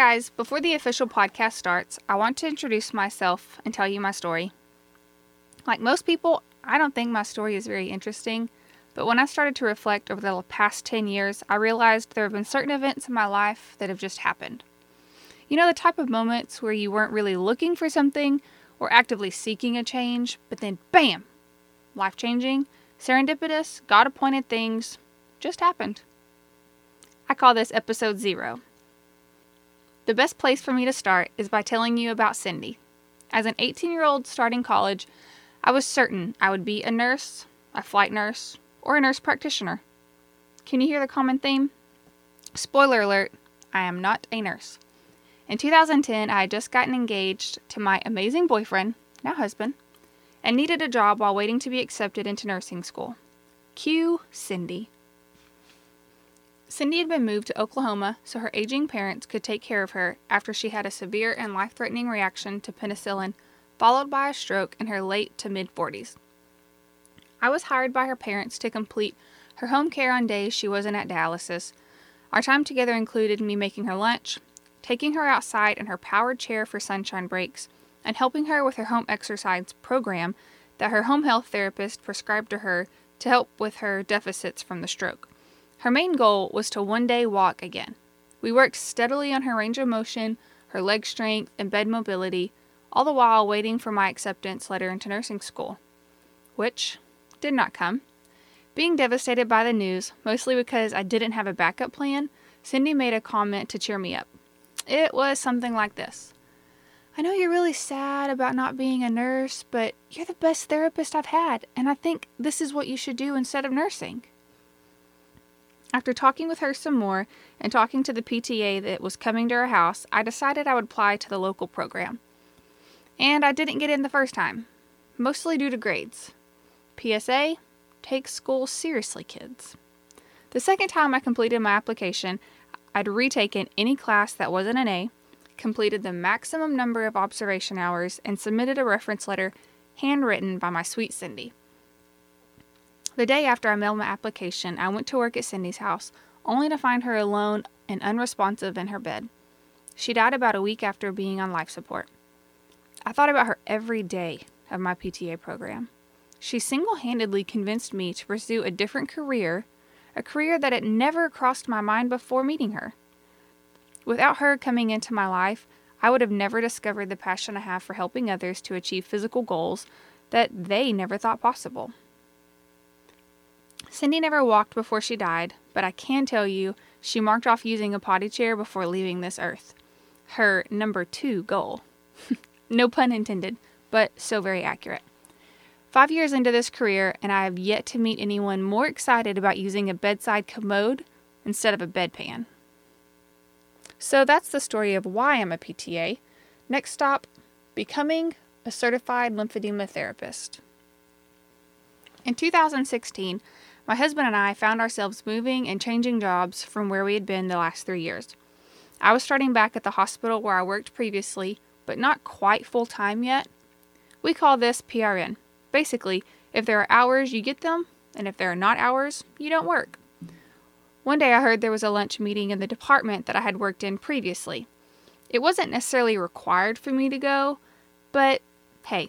Guys, before the official podcast starts, I want to introduce myself and tell you my story. Like most people, I don't think my story is very interesting, but when I started to reflect over the past 10 years, I realized there have been certain events in my life that have just happened. You know, the type of moments where you weren't really looking for something or actively seeking a change, but then bam! Life changing, serendipitous, God appointed things just happened. I call this episode zero. The best place for me to start is by telling you about Cindy. As an 18 year old starting college, I was certain I would be a nurse, a flight nurse, or a nurse practitioner. Can you hear the common theme? Spoiler alert, I am not a nurse. In 2010, I had just gotten engaged to my amazing boyfriend, now husband, and needed a job while waiting to be accepted into nursing school. Cue Cindy. Cindy had been moved to Oklahoma so her aging parents could take care of her after she had a severe and life threatening reaction to penicillin, followed by a stroke in her late to mid 40s. I was hired by her parents to complete her home care on days she wasn't at dialysis. Our time together included me making her lunch, taking her outside in her powered chair for sunshine breaks, and helping her with her home exercise program that her home health therapist prescribed to her to help with her deficits from the stroke. Her main goal was to one day walk again. We worked steadily on her range of motion, her leg strength, and bed mobility, all the while waiting for my acceptance letter into nursing school, which did not come. Being devastated by the news, mostly because I didn't have a backup plan, Cindy made a comment to cheer me up. It was something like this I know you're really sad about not being a nurse, but you're the best therapist I've had, and I think this is what you should do instead of nursing. After talking with her some more and talking to the PTA that was coming to her house, I decided I would apply to the local program. And I didn't get in the first time, mostly due to grades. PSA Take school seriously, kids. The second time I completed my application, I'd retaken any class that wasn't an A, completed the maximum number of observation hours, and submitted a reference letter handwritten by my sweet Cindy. The day after I mailed my application, I went to work at Cindy's house, only to find her alone and unresponsive in her bed. She died about a week after being on life support. I thought about her every day of my PTA program. She single handedly convinced me to pursue a different career, a career that had never crossed my mind before meeting her. Without her coming into my life, I would have never discovered the passion I have for helping others to achieve physical goals that they never thought possible. Cindy never walked before she died, but I can tell you she marked off using a potty chair before leaving this earth. Her number two goal. no pun intended, but so very accurate. Five years into this career, and I have yet to meet anyone more excited about using a bedside commode instead of a bedpan. So that's the story of why I'm a PTA. Next stop becoming a certified lymphedema therapist. In 2016, my husband and I found ourselves moving and changing jobs from where we had been the last three years. I was starting back at the hospital where I worked previously, but not quite full time yet. We call this PRN. Basically, if there are hours, you get them, and if there are not hours, you don't work. One day I heard there was a lunch meeting in the department that I had worked in previously. It wasn't necessarily required for me to go, but hey,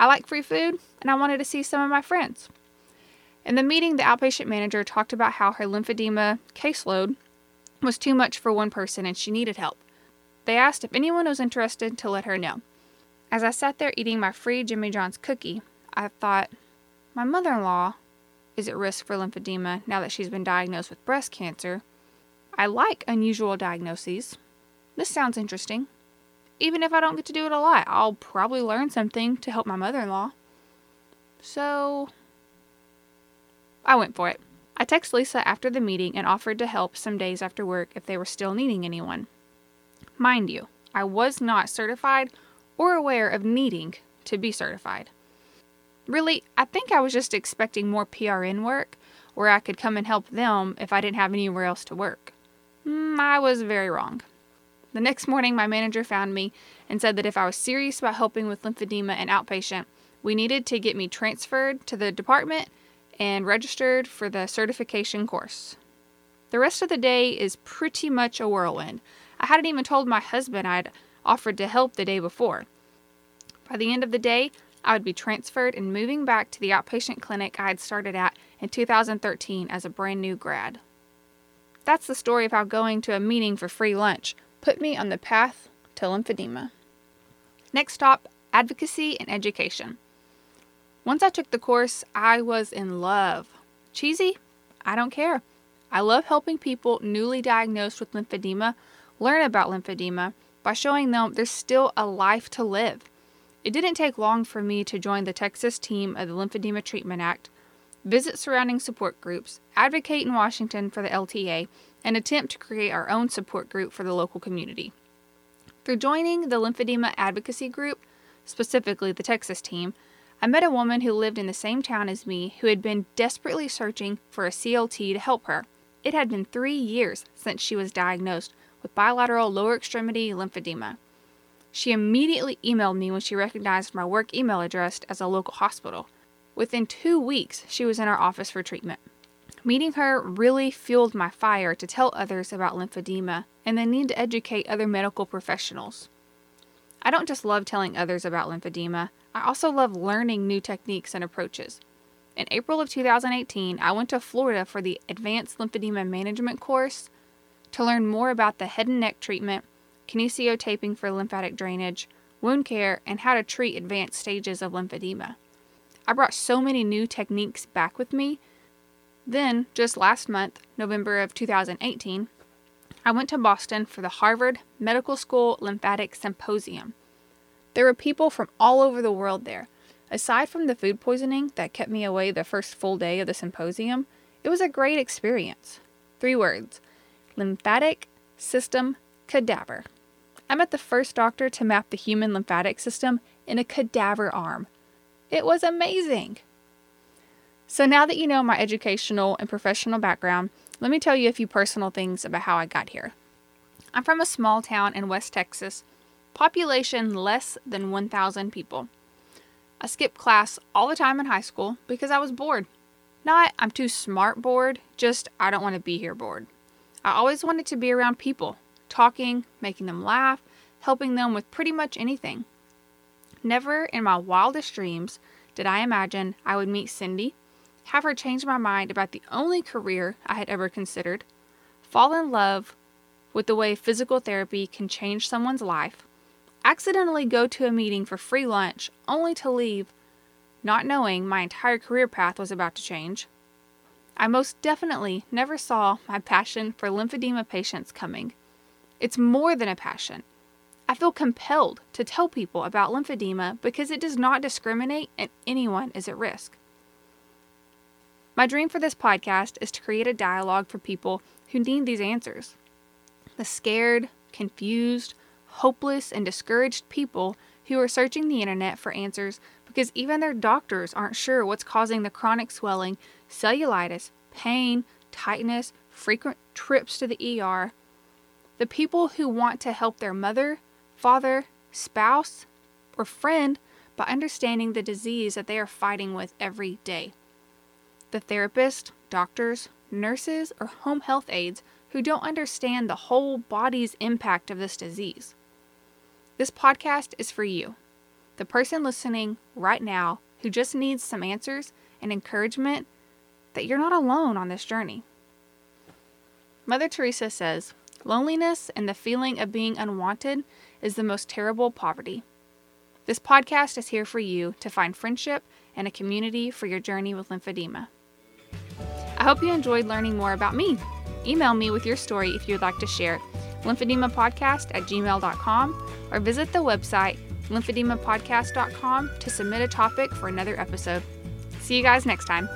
I like free food and I wanted to see some of my friends. In the meeting, the outpatient manager talked about how her lymphedema caseload was too much for one person and she needed help. They asked if anyone was interested to let her know. As I sat there eating my free Jimmy John's cookie, I thought, my mother in law is at risk for lymphedema now that she's been diagnosed with breast cancer. I like unusual diagnoses. This sounds interesting. Even if I don't get to do it a lot, I'll probably learn something to help my mother in law. So, I went for it. I texted Lisa after the meeting and offered to help some days after work if they were still needing anyone. Mind you, I was not certified or aware of needing to be certified. Really, I think I was just expecting more PRN work where I could come and help them if I didn't have anywhere else to work. Mm, I was very wrong. The next morning, my manager found me and said that if I was serious about helping with lymphedema and outpatient, we needed to get me transferred to the department and registered for the certification course. The rest of the day is pretty much a whirlwind. I hadn't even told my husband I'd offered to help the day before. By the end of the day, I would be transferred and moving back to the outpatient clinic I had started at in 2013 as a brand new grad. That's the story of how going to a meeting for free lunch put me on the path to lymphedema. Next stop advocacy and education. Once I took the course, I was in love. Cheesy? I don't care. I love helping people newly diagnosed with lymphedema learn about lymphedema by showing them there's still a life to live. It didn't take long for me to join the Texas team of the Lymphedema Treatment Act, visit surrounding support groups, advocate in Washington for the LTA, and attempt to create our own support group for the local community. Through joining the lymphedema advocacy group, specifically the Texas team, I met a woman who lived in the same town as me who had been desperately searching for a CLT to help her. It had been three years since she was diagnosed with bilateral lower extremity lymphedema. She immediately emailed me when she recognized my work email address as a local hospital. Within two weeks, she was in our office for treatment. Meeting her really fueled my fire to tell others about lymphedema and the need to educate other medical professionals. I don't just love telling others about lymphedema, I also love learning new techniques and approaches. In April of 2018, I went to Florida for the Advanced Lymphedema Management course to learn more about the head and neck treatment, kinesiotaping for lymphatic drainage, wound care, and how to treat advanced stages of lymphedema. I brought so many new techniques back with me then, just last month, November of 2018, I went to Boston for the Harvard Medical School Lymphatic Symposium. There were people from all over the world there. Aside from the food poisoning that kept me away the first full day of the symposium, it was a great experience. Three words lymphatic system cadaver. I met the first doctor to map the human lymphatic system in a cadaver arm. It was amazing. So, now that you know my educational and professional background, let me tell you a few personal things about how I got here. I'm from a small town in West Texas, population less than 1,000 people. I skipped class all the time in high school because I was bored. Not I'm too smart bored, just I don't want to be here bored. I always wanted to be around people, talking, making them laugh, helping them with pretty much anything. Never in my wildest dreams did I imagine I would meet Cindy have her change my mind about the only career I had ever considered, fall in love with the way physical therapy can change someone's life, accidentally go to a meeting for free lunch only to leave not knowing my entire career path was about to change. I most definitely never saw my passion for lymphedema patients coming. It's more than a passion. I feel compelled to tell people about lymphedema because it does not discriminate and anyone is at risk. My dream for this podcast is to create a dialogue for people who need these answers. The scared, confused, hopeless, and discouraged people who are searching the internet for answers because even their doctors aren't sure what's causing the chronic swelling, cellulitis, pain, tightness, frequent trips to the ER. The people who want to help their mother, father, spouse, or friend by understanding the disease that they are fighting with every day the therapist, doctors, nurses, or home health aides who don't understand the whole body's impact of this disease. This podcast is for you, the person listening right now who just needs some answers and encouragement that you're not alone on this journey. Mother Teresa says, Loneliness and the feeling of being unwanted is the most terrible poverty. This podcast is here for you to find friendship and a community for your journey with lymphedema. I hope you enjoyed learning more about me. Email me with your story if you'd like to share lymphedemapodcast at gmail.com or visit the website lymphedemapodcast.com to submit a topic for another episode. See you guys next time.